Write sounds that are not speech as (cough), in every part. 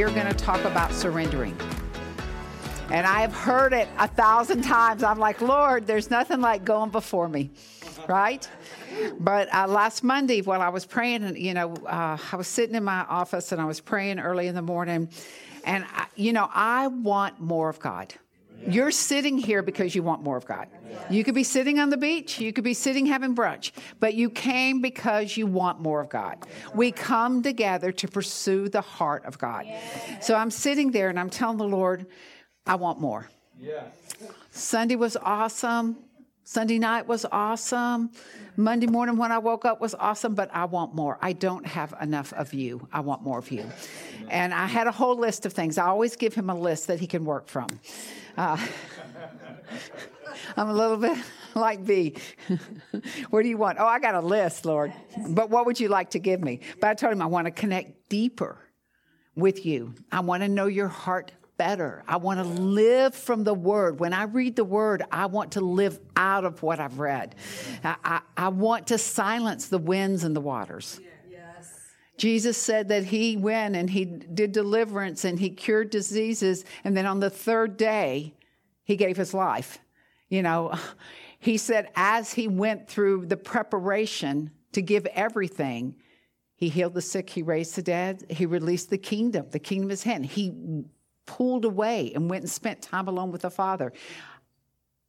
Morning, we are going to talk about surrendering. And I have heard it a thousand times. I'm like, Lord, there's nothing like going before me, right? But uh, last Monday, while I was praying, you know, uh, I was sitting in my office and I was praying early in the morning. And, I, you know, I want more of God. You're sitting here because you want more of God. You could be sitting on the beach, you could be sitting having brunch, but you came because you want more of God. We come together to pursue the heart of God. So I'm sitting there and I'm telling the Lord, I want more. Sunday was awesome. Sunday night was awesome. Monday morning when I woke up was awesome, but I want more. I don't have enough of you. I want more of you. And I had a whole list of things. I always give him a list that he can work from. Uh, (laughs) I'm a little bit (laughs) like B. (laughs) what do you want? Oh, I got a list, Lord. But what would you like to give me? But I told him I want to connect deeper with you. I want to know your heart better. I want to live from the word. When I read the word, I want to live out of what I've read. I, I, I want to silence the winds and the waters. Jesus said that he went and he did deliverance and he cured diseases. And then on the third day, he gave his life. You know, (laughs) he said as he went through the preparation to give everything, he healed the sick, he raised the dead, he released the kingdom. The kingdom is his. He pulled away and went and spent time alone with the Father.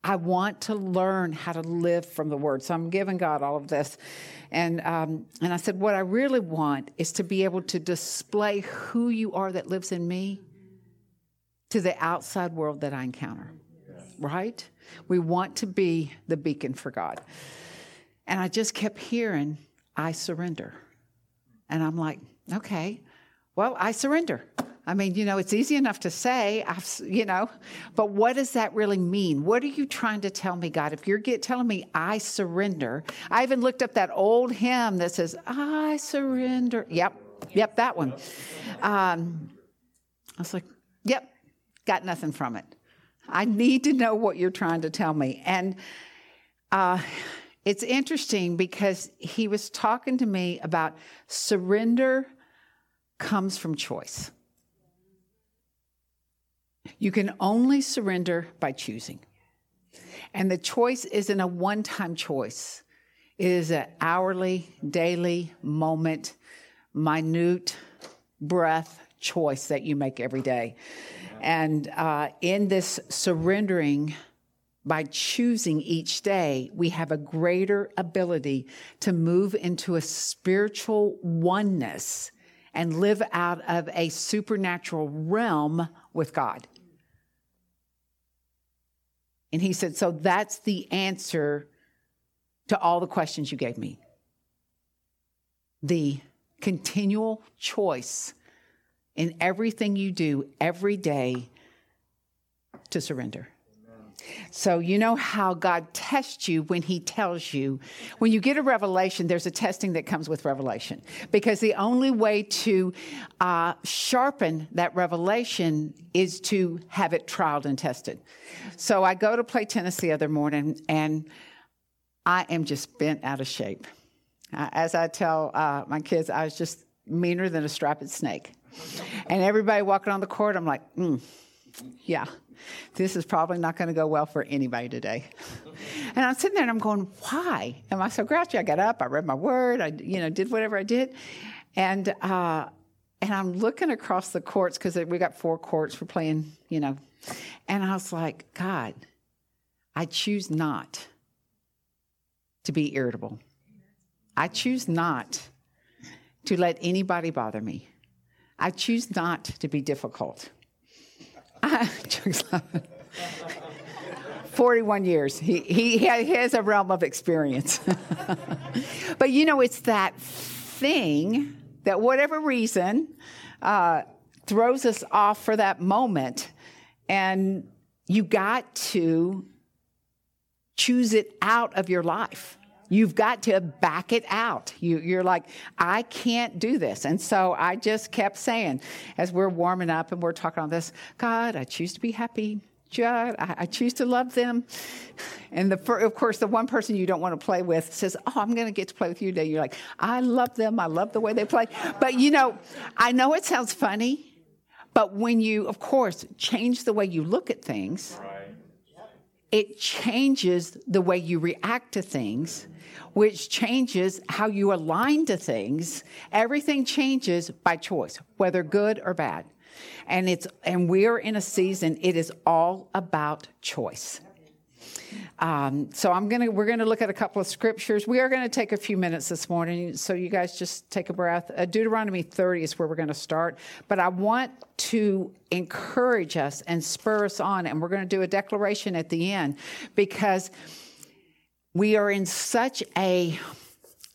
I want to learn how to live from the Word. So I'm giving God all of this. And, um, and I said, what I really want is to be able to display who you are that lives in me to the outside world that I encounter. Right? We want to be the beacon for God. And I just kept hearing, I surrender. And I'm like, okay, well, I surrender. I mean, you know, it's easy enough to say, you know, but what does that really mean? What are you trying to tell me, God? If you're get, telling me I surrender, I even looked up that old hymn that says, I surrender. Yep, yep, that one. Um, I was like, yep, got nothing from it. I need to know what you're trying to tell me. And uh, it's interesting because he was talking to me about surrender comes from choice. You can only surrender by choosing. And the choice isn't a one time choice, it is an hourly, daily, moment, minute breath choice that you make every day. And uh, in this surrendering, by choosing each day, we have a greater ability to move into a spiritual oneness and live out of a supernatural realm with God. And he said, So that's the answer to all the questions you gave me. The continual choice in everything you do every day to surrender. So, you know how God tests you when He tells you. When you get a revelation, there's a testing that comes with revelation. Because the only way to uh, sharpen that revelation is to have it trialed and tested. So, I go to play tennis the other morning, and I am just bent out of shape. Uh, as I tell uh, my kids, I was just meaner than a strapped snake. And everybody walking on the court, I'm like, mm, yeah, this is probably not going to go well for anybody today. And I'm sitting there and I'm going, why am I so grouchy? I got up, I read my word, I you know did whatever I did, and uh, and I'm looking across the courts because we got four courts for playing, you know, and I was like, God, I choose not to be irritable. I choose not to let anybody bother me. I choose not to be difficult. (laughs) 41 years. He, he, he has a realm of experience. (laughs) but you know, it's that thing that, whatever reason, uh, throws us off for that moment. And you got to choose it out of your life. You've got to back it out. You, are like, I can't do this. And so I just kept saying, as we're warming up and we're talking on this, God, I choose to be happy. God, I, I choose to love them. And the, of course, the one person you don't want to play with says, Oh, I'm going to get to play with you today. You're like, I love them. I love the way they play. But you know, I know it sounds funny, but when you, of course, change the way you look at things, right. It changes the way you react to things which changes how you align to things. Everything changes by choice, whether good or bad. And it's and we're in a season, it is all about choice. Um, so I'm gonna we're gonna look at a couple of scriptures. We are gonna take a few minutes this morning, so you guys just take a breath. Uh, Deuteronomy 30 is where we're gonna start, but I want to encourage us and spur us on, and we're gonna do a declaration at the end because we are in such a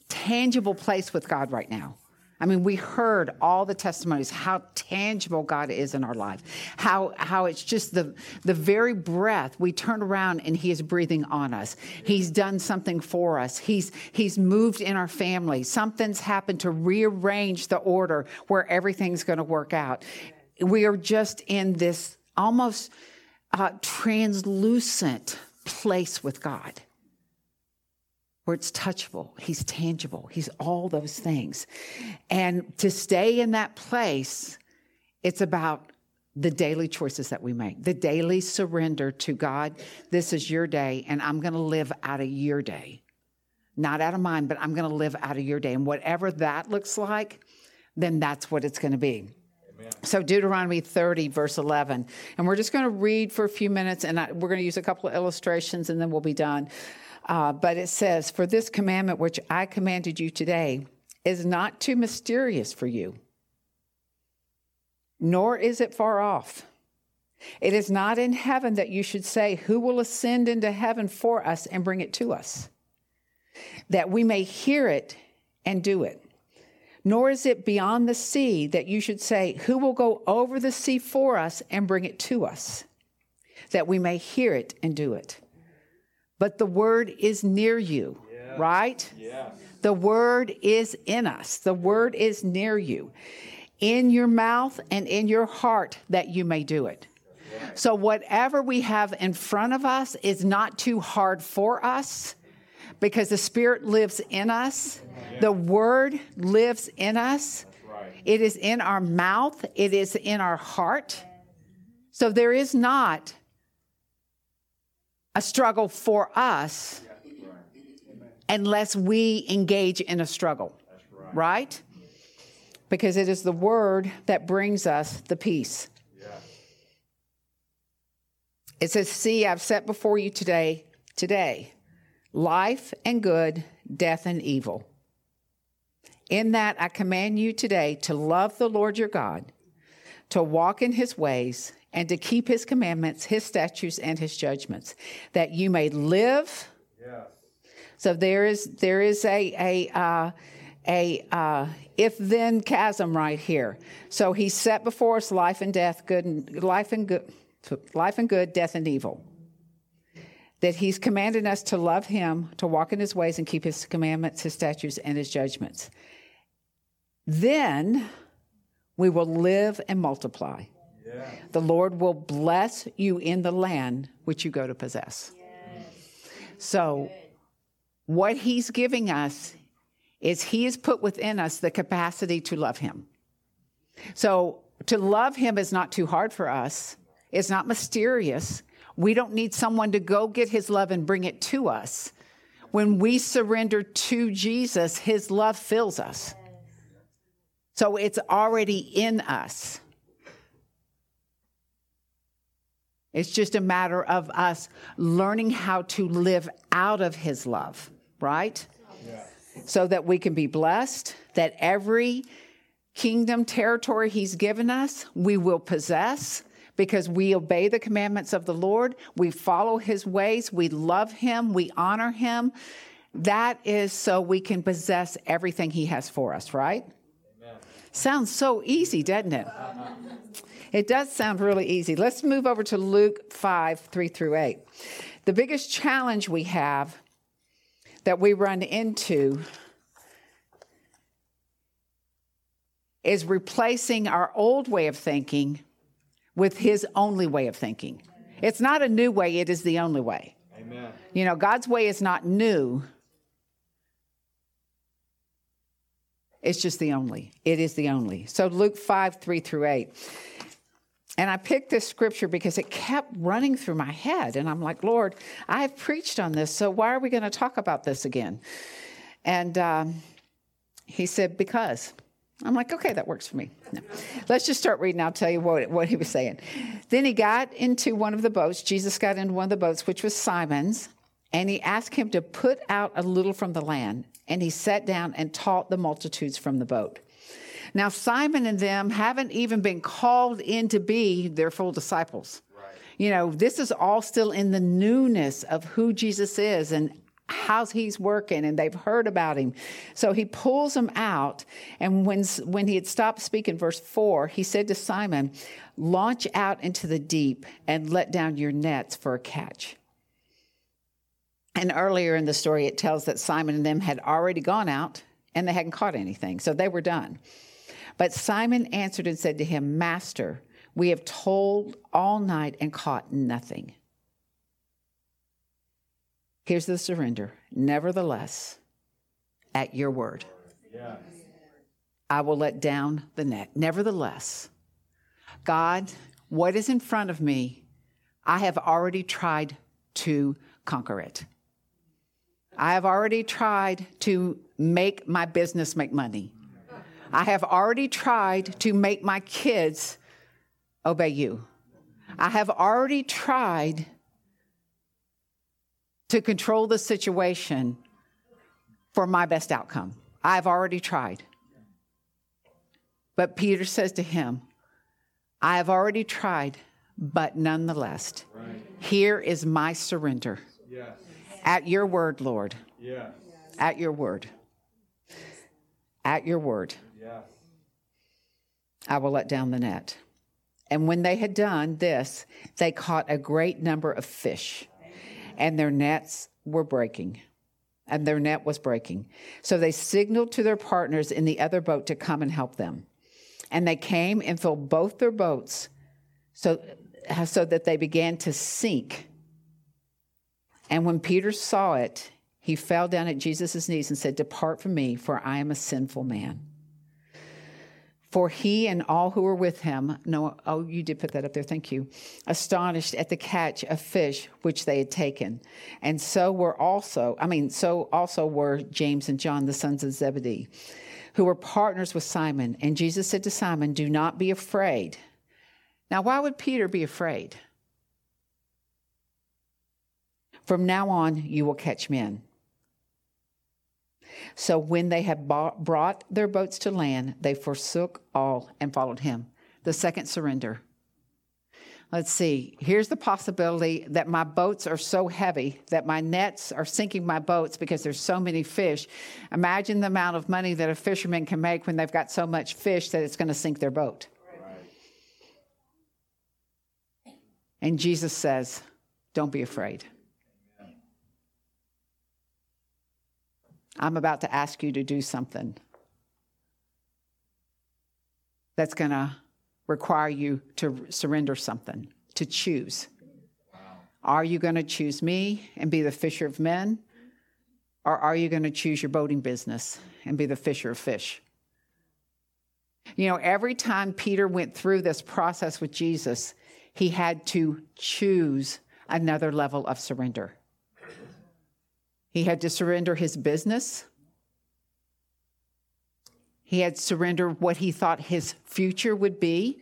tangible place with God right now. I mean, we heard all the testimonies, how tangible God is in our life, how, how it's just the, the very breath we turn around and He is breathing on us. He's done something for us. He's, he's moved in our family. Something's happened to rearrange the order where everything's going to work out. We are just in this almost uh, translucent place with God where it's touchable, he's tangible, he's all those things. And to stay in that place, it's about the daily choices that we make, the daily surrender to God. This is your day, and I'm going to live out of your day. Not out of mine, but I'm going to live out of your day. And whatever that looks like, then that's what it's going to be. Amen. So, Deuteronomy 30, verse 11. And we're just going to read for a few minutes, and I, we're going to use a couple of illustrations, and then we'll be done. Uh, but it says, For this commandment which I commanded you today is not too mysterious for you, nor is it far off. It is not in heaven that you should say, Who will ascend into heaven for us and bring it to us? That we may hear it and do it. Nor is it beyond the sea that you should say, Who will go over the sea for us and bring it to us? That we may hear it and do it but the word is near you, yes. right? Yes. The word is in us, the word is near you, in your mouth and in your heart that you may do it. So, whatever we have in front of us is not too hard for us because the Spirit lives in us, the Word lives in us. It is in our mouth, it is in our heart. So, there is not a struggle for us unless we engage in a struggle, right? Because it is the word that brings us the peace. It says, See, I've set before you today, today, life and good, death and evil. In that I command you today to love the Lord your God, to walk in his ways, and to keep his commandments, his statutes, and his judgments, that you may live. Yes. So there is there is a a uh, a uh, if then chasm right here. So he set before us life and death, good and life and good, life and good, death and evil. That he's commanded us to love him, to walk in his ways, and keep his commandments, his statutes, and his judgments. Then we will live and multiply. The Lord will bless you in the land which you go to possess. So, what He's giving us is He has put within us the capacity to love Him. So, to love Him is not too hard for us, it's not mysterious. We don't need someone to go get His love and bring it to us. When we surrender to Jesus, His love fills us. So, it's already in us. It's just a matter of us learning how to live out of His love, right? Yeah. So that we can be blessed, that every kingdom territory He's given us, we will possess because we obey the commandments of the Lord, we follow His ways, we love Him, we honor Him. That is so we can possess everything He has for us, right? Amen. Sounds so easy, doesn't it? (laughs) It does sound really easy. Let's move over to Luke 5 3 through 8. The biggest challenge we have that we run into is replacing our old way of thinking with his only way of thinking. It's not a new way, it is the only way. Amen. You know, God's way is not new. It's just the only. It is the only. So Luke 5, 3 through 8. And I picked this scripture because it kept running through my head. And I'm like, Lord, I've preached on this, so why are we going to talk about this again? And um, he said, Because. I'm like, okay, that works for me. No. Let's just start reading. I'll tell you what, what he was saying. Then he got into one of the boats. Jesus got into one of the boats, which was Simon's, and he asked him to put out a little from the land. And he sat down and taught the multitudes from the boat. Now, Simon and them haven't even been called in to be their full disciples. Right. You know, this is all still in the newness of who Jesus is and how he's working and they've heard about him. So he pulls them out. And when, when he had stopped speaking, verse 4, he said to Simon, Launch out into the deep and let down your nets for a catch. And earlier in the story, it tells that Simon and them had already gone out and they hadn't caught anything. So they were done. But Simon answered and said to him, Master, we have told all night and caught nothing. Here's the surrender. Nevertheless, at your word, I will let down the net. Nevertheless, God, what is in front of me, I have already tried to conquer it. I have already tried to make my business make money. I have already tried to make my kids obey you. I have already tried to control the situation for my best outcome. I've already tried. But Peter says to him, I have already tried, but nonetheless, right. here is my surrender. Yes. At your word, Lord. Yes. At your word. At your word. I will let down the net. And when they had done this, they caught a great number of fish, and their nets were breaking. And their net was breaking. So they signaled to their partners in the other boat to come and help them. And they came and filled both their boats so, so that they began to sink. And when Peter saw it, he fell down at Jesus' knees and said, Depart from me, for I am a sinful man. For he and all who were with him, no, oh, you did put that up there, thank you, astonished at the catch of fish which they had taken. And so were also, I mean, so also were James and John, the sons of Zebedee, who were partners with Simon. And Jesus said to Simon, Do not be afraid. Now, why would Peter be afraid? From now on, you will catch men. So when they had brought their boats to land, they forsook all and followed him. The second surrender. Let's see. Here's the possibility that my boats are so heavy that my nets are sinking my boats because there's so many fish. Imagine the amount of money that a fisherman can make when they've got so much fish that it's going to sink their boat. And Jesus says, Don't be afraid. I'm about to ask you to do something that's going to require you to surrender something, to choose. Wow. Are you going to choose me and be the fisher of men? Or are you going to choose your boating business and be the fisher of fish? You know, every time Peter went through this process with Jesus, he had to choose another level of surrender. He had to surrender his business. He had to surrender what he thought his future would be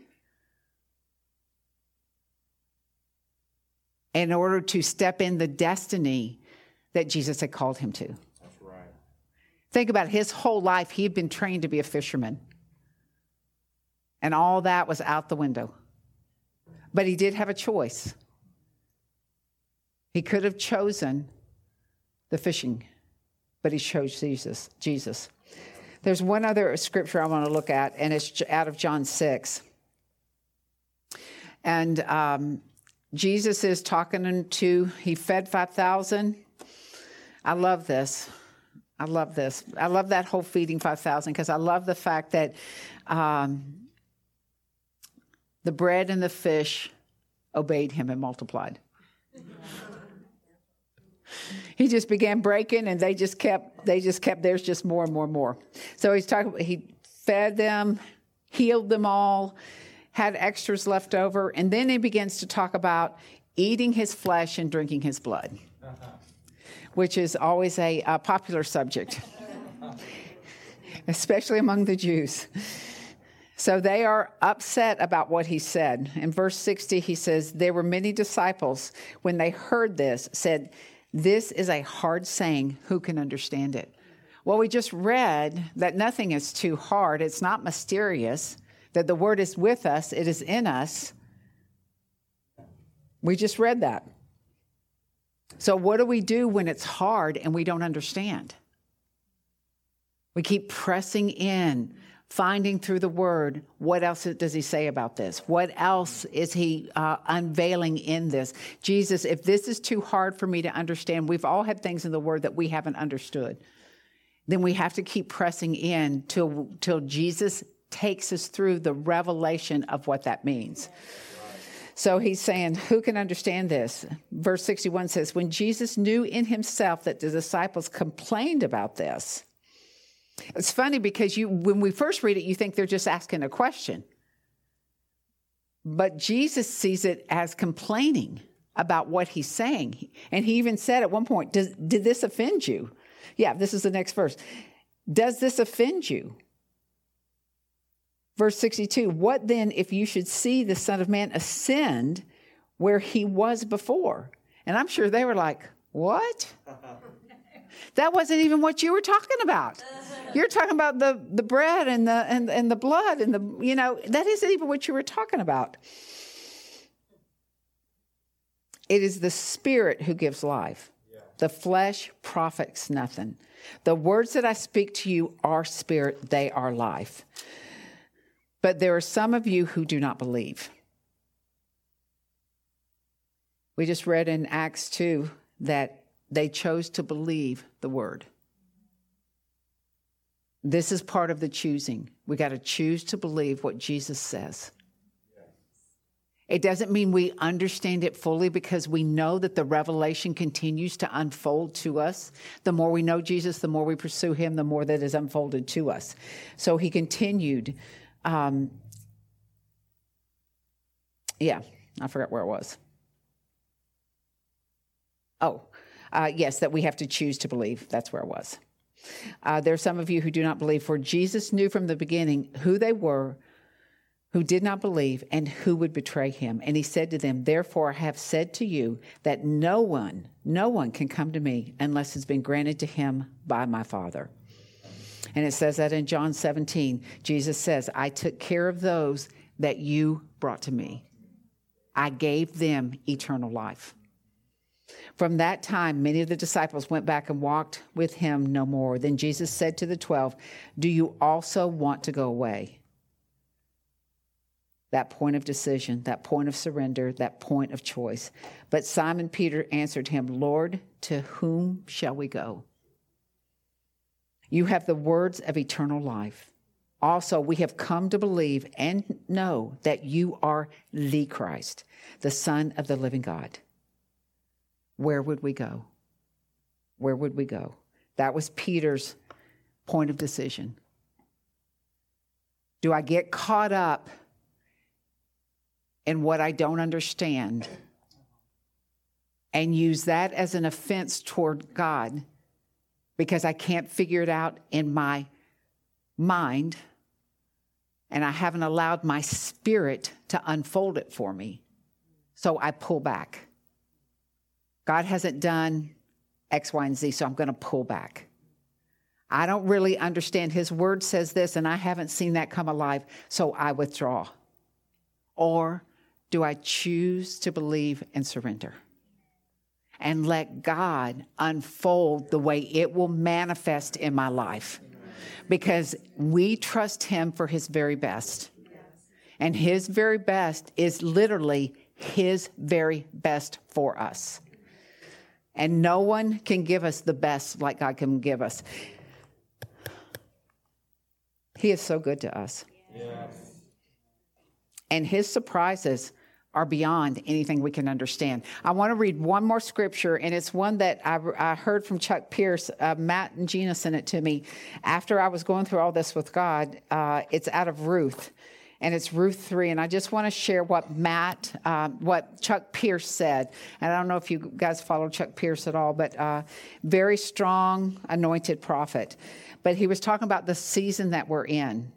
in order to step in the destiny that Jesus had called him to. That's right. Think about it. his whole life, he had been trained to be a fisherman. And all that was out the window. But he did have a choice. He could have chosen the fishing. but he chose Jesus. Jesus. There's one other scripture I want to look at, and it's out of John 6. And um, Jesus is talking to, he fed 5,000. I love this. I love this. I love that whole feeding 5,000 because I love the fact that um, the bread and the fish obeyed him and multiplied. He just began breaking and they just kept they just kept there's just more and more and more so he's talking he fed them healed them all had extras left over and then he begins to talk about eating his flesh and drinking his blood which is always a, a popular subject especially among the jews so they are upset about what he said. In verse 60, he says, There were many disciples when they heard this, said, This is a hard saying. Who can understand it? Well, we just read that nothing is too hard. It's not mysterious, that the word is with us, it is in us. We just read that. So, what do we do when it's hard and we don't understand? We keep pressing in finding through the word what else does he say about this? What else is he uh, unveiling in this? Jesus if this is too hard for me to understand we've all had things in the word that we haven't understood. Then we have to keep pressing in till till jesus takes us through the revelation of what that means. So he's saying, Who can understand this? Verse 61 says, When Jesus knew in himself that the disciples complained about this, it's funny because you, when we first read it, you think they're just asking a question. But Jesus sees it as complaining about what he's saying. And he even said at one point, Did this offend you? Yeah, this is the next verse. Does this offend you? Verse 62 What then if you should see the Son of Man ascend where he was before? And I'm sure they were like, What? (laughs) That wasn't even what you were talking about. You're talking about the, the bread and the and, and the blood and the you know, that isn't even what you were talking about. It is the spirit who gives life. The flesh profits nothing. The words that I speak to you are spirit, they are life. But there are some of you who do not believe. We just read in Acts 2 that they chose to believe the word. This is part of the choosing. We got to choose to believe what Jesus says. It doesn't mean we understand it fully because we know that the revelation continues to unfold to us. The more we know Jesus, the more we pursue him, the more that is unfolded to us. So he continued. Um, yeah, I forgot where it was. Oh, uh, yes, that we have to choose to believe. That's where it was. Uh, there are some of you who do not believe, for Jesus knew from the beginning who they were who did not believe and who would betray him. And he said to them, Therefore, I have said to you that no one, no one can come to me unless it's been granted to him by my Father. And it says that in John 17, Jesus says, I took care of those that you brought to me. I gave them eternal life. From that time, many of the disciples went back and walked with him no more. Then Jesus said to the twelve, Do you also want to go away? That point of decision, that point of surrender, that point of choice. But Simon Peter answered him, Lord, to whom shall we go? You have the words of eternal life. Also, we have come to believe and know that you are the Christ, the Son of the living God where would we go? Where would we go? That was Peter's point of decision. Do I get caught up in what I don't understand and use that as an offense toward God because I can't figure it out in my mind and I haven't allowed my spirit to unfold it for me? So I pull back. God hasn't done X, Y, and Z, so I'm going to pull back. I don't really understand. His word says this, and I haven't seen that come alive, so I withdraw. Or do I choose to believe and surrender? and let God unfold the way it will manifest in my life. Because we trust Him for His very best. And His very best is literally His very best for us. And no one can give us the best like God can give us. He is so good to us. Yes. And his surprises are beyond anything we can understand. I want to read one more scripture, and it's one that I, I heard from Chuck Pierce. Uh, Matt and Gina sent it to me after I was going through all this with God. Uh, it's out of Ruth, and it's Ruth 3. And I just want to share what Matt, uh, what Chuck Pierce said. And I don't know if you guys follow Chuck Pierce at all, but uh, very strong, anointed prophet. But he was talking about the season that we're in,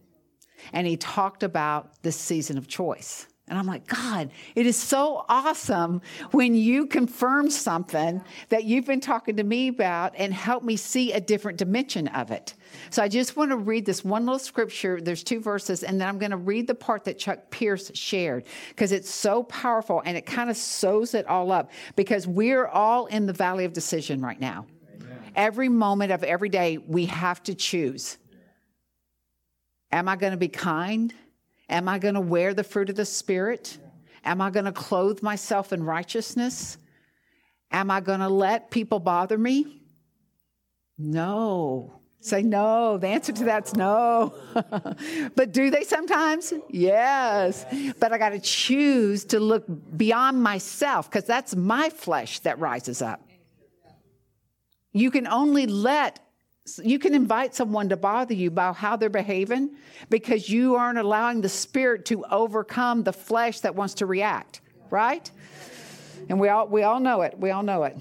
and he talked about the season of choice. And I'm like, God, it is so awesome when you confirm something that you've been talking to me about and help me see a different dimension of it. So I just want to read this one little scripture. There's two verses, and then I'm going to read the part that Chuck Pierce shared because it's so powerful and it kind of sews it all up because we're all in the valley of decision right now. Amen. Every moment of every day, we have to choose. Am I going to be kind? Am I going to wear the fruit of the Spirit? Am I going to clothe myself in righteousness? Am I going to let people bother me? No. Say no. The answer to that's no. (laughs) but do they sometimes? Yes. But I got to choose to look beyond myself because that's my flesh that rises up. You can only let you can invite someone to bother you about how they're behaving because you aren't allowing the spirit to overcome the flesh that wants to react, right? And we all, we all know it. We all know it.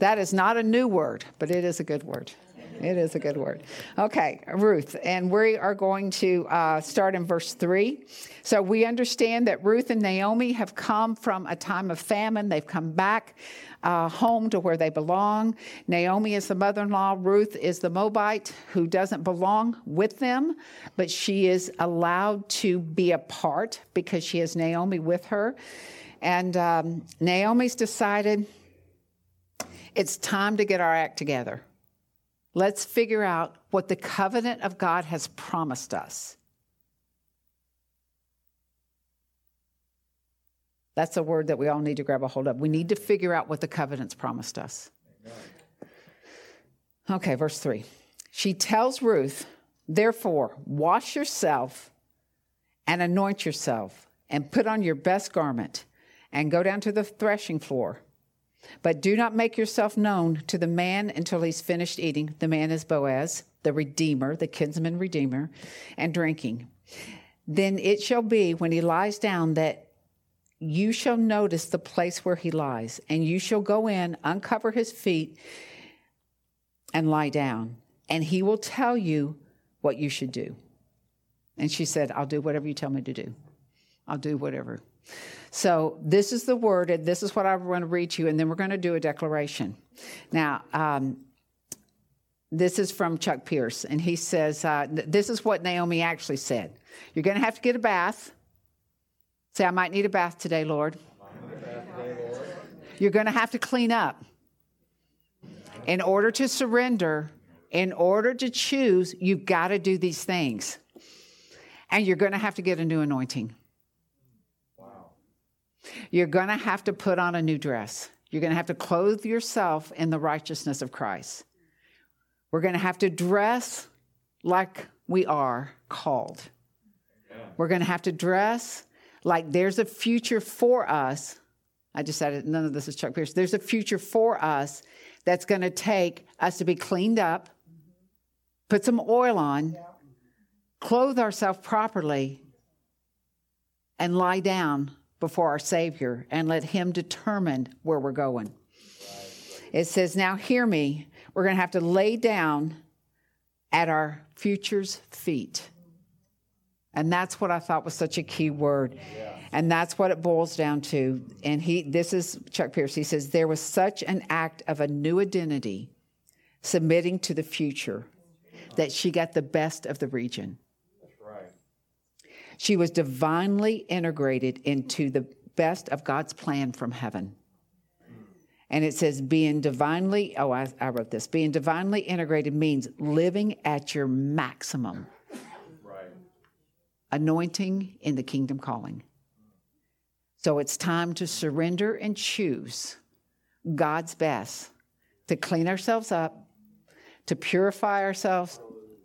That is not a new word, but it is a good word. It is a good word. Okay, Ruth, and we are going to uh, start in verse 3. So we understand that Ruth and Naomi have come from a time of famine. They've come back uh, home to where they belong. Naomi is the mother in law. Ruth is the Moabite who doesn't belong with them, but she is allowed to be a part because she has Naomi with her. And um, Naomi's decided it's time to get our act together. Let's figure out what the covenant of God has promised us. That's a word that we all need to grab a hold of. We need to figure out what the covenants promised us. Okay, verse 3. She tells Ruth, Therefore, wash yourself and anoint yourself, and put on your best garment, and go down to the threshing floor. But do not make yourself known to the man until he's finished eating. The man is Boaz, the Redeemer, the kinsman Redeemer, and drinking. Then it shall be when he lies down that you shall notice the place where he lies, and you shall go in, uncover his feet, and lie down, and he will tell you what you should do. And she said, I'll do whatever you tell me to do. I'll do whatever. So, this is the word, and this is what I want to read to you, and then we're going to do a declaration. Now, um, this is from Chuck Pierce, and he says, uh, This is what Naomi actually said. You're going to have to get a bath. Say, I might need a bath today, Lord. You're going to have to clean up. In order to surrender, in order to choose, you've got to do these things. And you're going to have to get a new anointing. You're going to have to put on a new dress. You're going to have to clothe yourself in the righteousness of Christ. We're going to have to dress like we are called. We're going to have to dress like there's a future for us. I just said it, none of this is Chuck Pierce. There's a future for us that's going to take us to be cleaned up, put some oil on, clothe ourselves properly, and lie down before our Savior and let Him determine where we're going. It says, Now hear me. We're going to have to lay down at our future's feet. And that's what I thought was such a key word. Yeah. And that's what it boils down to. And he this is Chuck Pierce. He says there was such an act of a new identity submitting to the future that she got the best of the region. She was divinely integrated into the best of God's plan from heaven. And it says being divinely, oh, I, I wrote this. Being divinely integrated means living at your maximum. Right. Anointing in the kingdom calling. So it's time to surrender and choose God's best to clean ourselves up, to purify ourselves,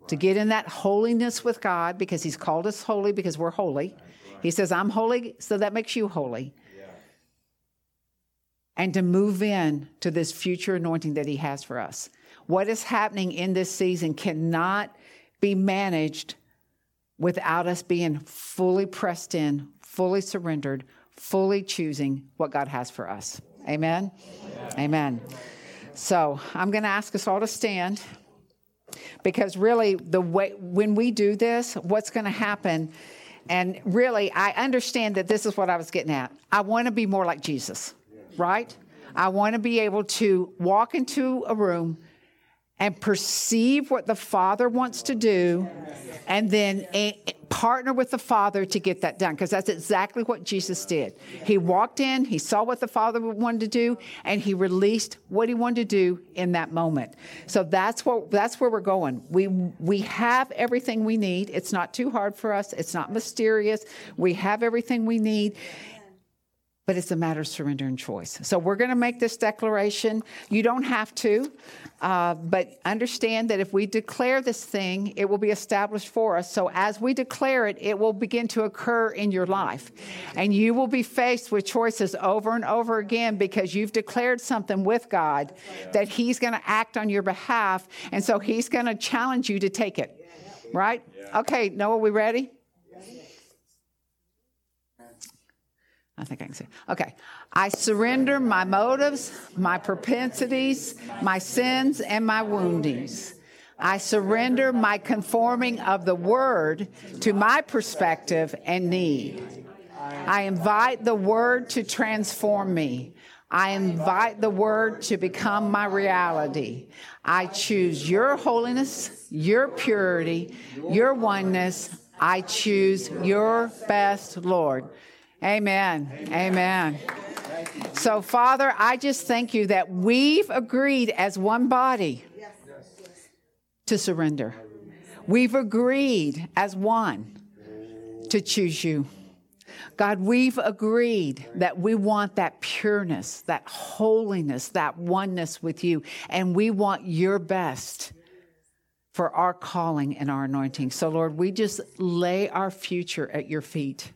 to get in that holiness with God because He's called us holy because we're holy. He says, I'm holy, so that makes you holy. And to move in to this future anointing that He has for us. What is happening in this season cannot be managed without us being fully pressed in, fully surrendered, fully choosing what God has for us. Amen? Amen. Amen. So I'm going to ask us all to stand because really the way when we do this what's going to happen and really i understand that this is what i was getting at. I want to be more like jesus right? I want to be able to walk into a room and perceive what the Father wants to do and then partner with the Father to get that done because that's exactly what Jesus did. He walked in, he saw what the Father wanted to do, and he released what he wanted to do in that moment. So that's what that's where we're going. We we have everything we need. It's not too hard for us. It's not mysterious. We have everything we need but it's a matter of surrender and choice. So we're going to make this declaration. You don't have to, uh, but understand that if we declare this thing, it will be established for us. So as we declare it, it will begin to occur in your life. And you will be faced with choices over and over again because you've declared something with God that He's going to act on your behalf. And so He's going to challenge you to take it. Right? Okay, Noah, we ready? I think I can say. Okay. I surrender my motives, my propensities, my sins, and my woundings. I surrender my conforming of the word to my perspective and need. I invite the word to transform me. I invite the word to become my reality. I choose your holiness, your purity, your oneness. I choose your best, Lord. Amen. Amen. So, Father, I just thank you that we've agreed as one body to surrender. We've agreed as one to choose you. God, we've agreed that we want that pureness, that holiness, that oneness with you, and we want your best for our calling and our anointing. So, Lord, we just lay our future at your feet.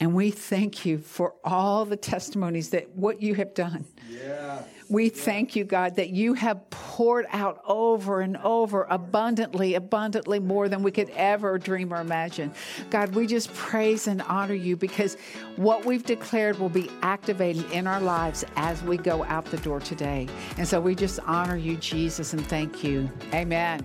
And we thank you for all the testimonies that what you have done. Yeah. We thank you, God, that you have poured out over and over abundantly, abundantly more than we could ever dream or imagine. God, we just praise and honor you because what we've declared will be activated in our lives as we go out the door today. And so we just honor you, Jesus, and thank you. Amen.